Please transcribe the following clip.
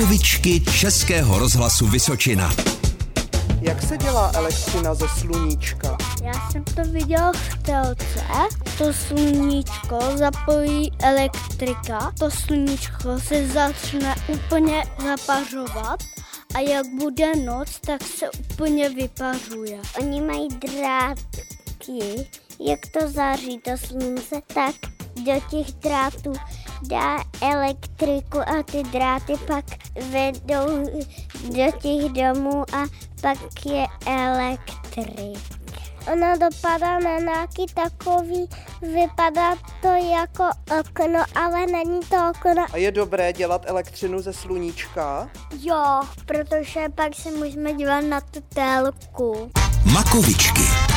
Makovičky Českého rozhlasu Vysočina. Jak se dělá elektřina ze sluníčka? Já jsem to viděl v telce. To sluníčko zapojí elektrika. To sluníčko se začne úplně zapařovat a jak bude noc, tak se úplně vypařuje. Oni mají drátky, jak to září to slunce, tak do těch drátů dá elektriku a ty dráty pak vedou do těch domů a pak je elektrik. Ona dopadá na nějaký takový, vypadá to jako okno, ale není to okno. A je dobré dělat elektřinu ze sluníčka? Jo, protože pak se můžeme dívat na tu telku. Makovičky.